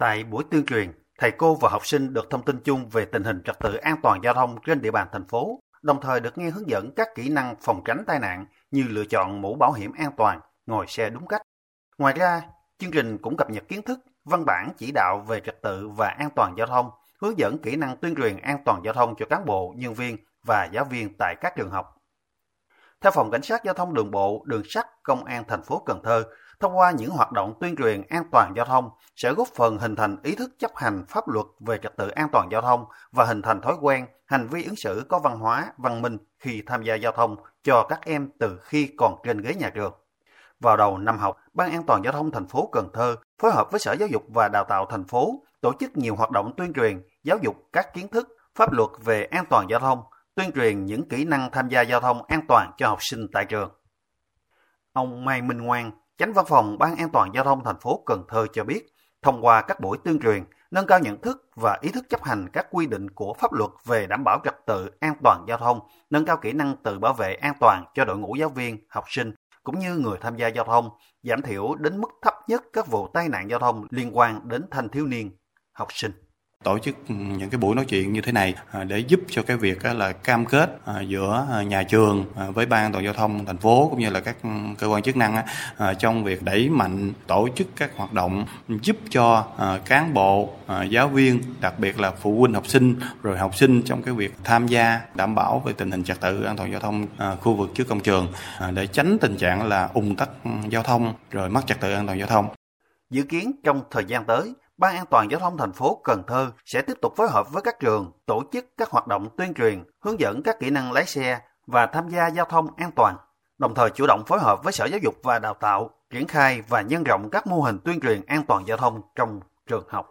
Tại buổi tuyên truyền, thầy cô và học sinh được thông tin chung về tình hình trật tự an toàn giao thông trên địa bàn thành phố, đồng thời được nghe hướng dẫn các kỹ năng phòng tránh tai nạn như lựa chọn mũ bảo hiểm an toàn, ngồi xe đúng cách. Ngoài ra, chương trình cũng cập nhật kiến thức, văn bản chỉ đạo về trật tự và an toàn giao thông, hướng dẫn kỹ năng tuyên truyền an toàn giao thông cho cán bộ, nhân viên và giáo viên tại các trường học. Theo Phòng Cảnh sát Giao thông Đường bộ, Đường sắt, Công an thành phố Cần Thơ, thông qua những hoạt động tuyên truyền an toàn giao thông sẽ góp phần hình thành ý thức chấp hành pháp luật về trật tự an toàn giao thông và hình thành thói quen, hành vi ứng xử có văn hóa, văn minh khi tham gia giao thông cho các em từ khi còn trên ghế nhà trường. Vào đầu năm học, Ban an toàn giao thông thành phố Cần Thơ phối hợp với Sở Giáo dục và Đào tạo thành phố tổ chức nhiều hoạt động tuyên truyền, giáo dục các kiến thức, pháp luật về an toàn giao thông, tuyên truyền những kỹ năng tham gia giao thông an toàn cho học sinh tại trường. Ông Mai Minh Ngoan, Chánh văn phòng Ban an toàn giao thông thành phố Cần Thơ cho biết, thông qua các buổi tuyên truyền, nâng cao nhận thức và ý thức chấp hành các quy định của pháp luật về đảm bảo trật tự an toàn giao thông, nâng cao kỹ năng tự bảo vệ an toàn cho đội ngũ giáo viên, học sinh cũng như người tham gia giao thông, giảm thiểu đến mức thấp nhất các vụ tai nạn giao thông liên quan đến thanh thiếu niên, học sinh tổ chức những cái buổi nói chuyện như thế này à, để giúp cho cái việc là cam kết à, giữa à, nhà trường với ban an toàn giao thông thành phố cũng như là các cơ quan chức năng trong việc đẩy mạnh tổ chức các hoạt động giúp cho cán bộ giáo viên, đặc biệt là phụ huynh học sinh, rồi học sinh trong cái việc tham gia đảm bảo về tình hình trật tự an toàn giao thông khu vực trước công trường để tránh tình trạng là ùn tắc giao thông rồi mất trật tự an toàn giao thông. Dự kiến trong thời gian tới Ban an toàn giao thông thành phố Cần Thơ sẽ tiếp tục phối hợp với các trường tổ chức các hoạt động tuyên truyền, hướng dẫn các kỹ năng lái xe và tham gia giao thông an toàn, đồng thời chủ động phối hợp với Sở Giáo dục và Đào tạo triển khai và nhân rộng các mô hình tuyên truyền an toàn giao thông trong trường học.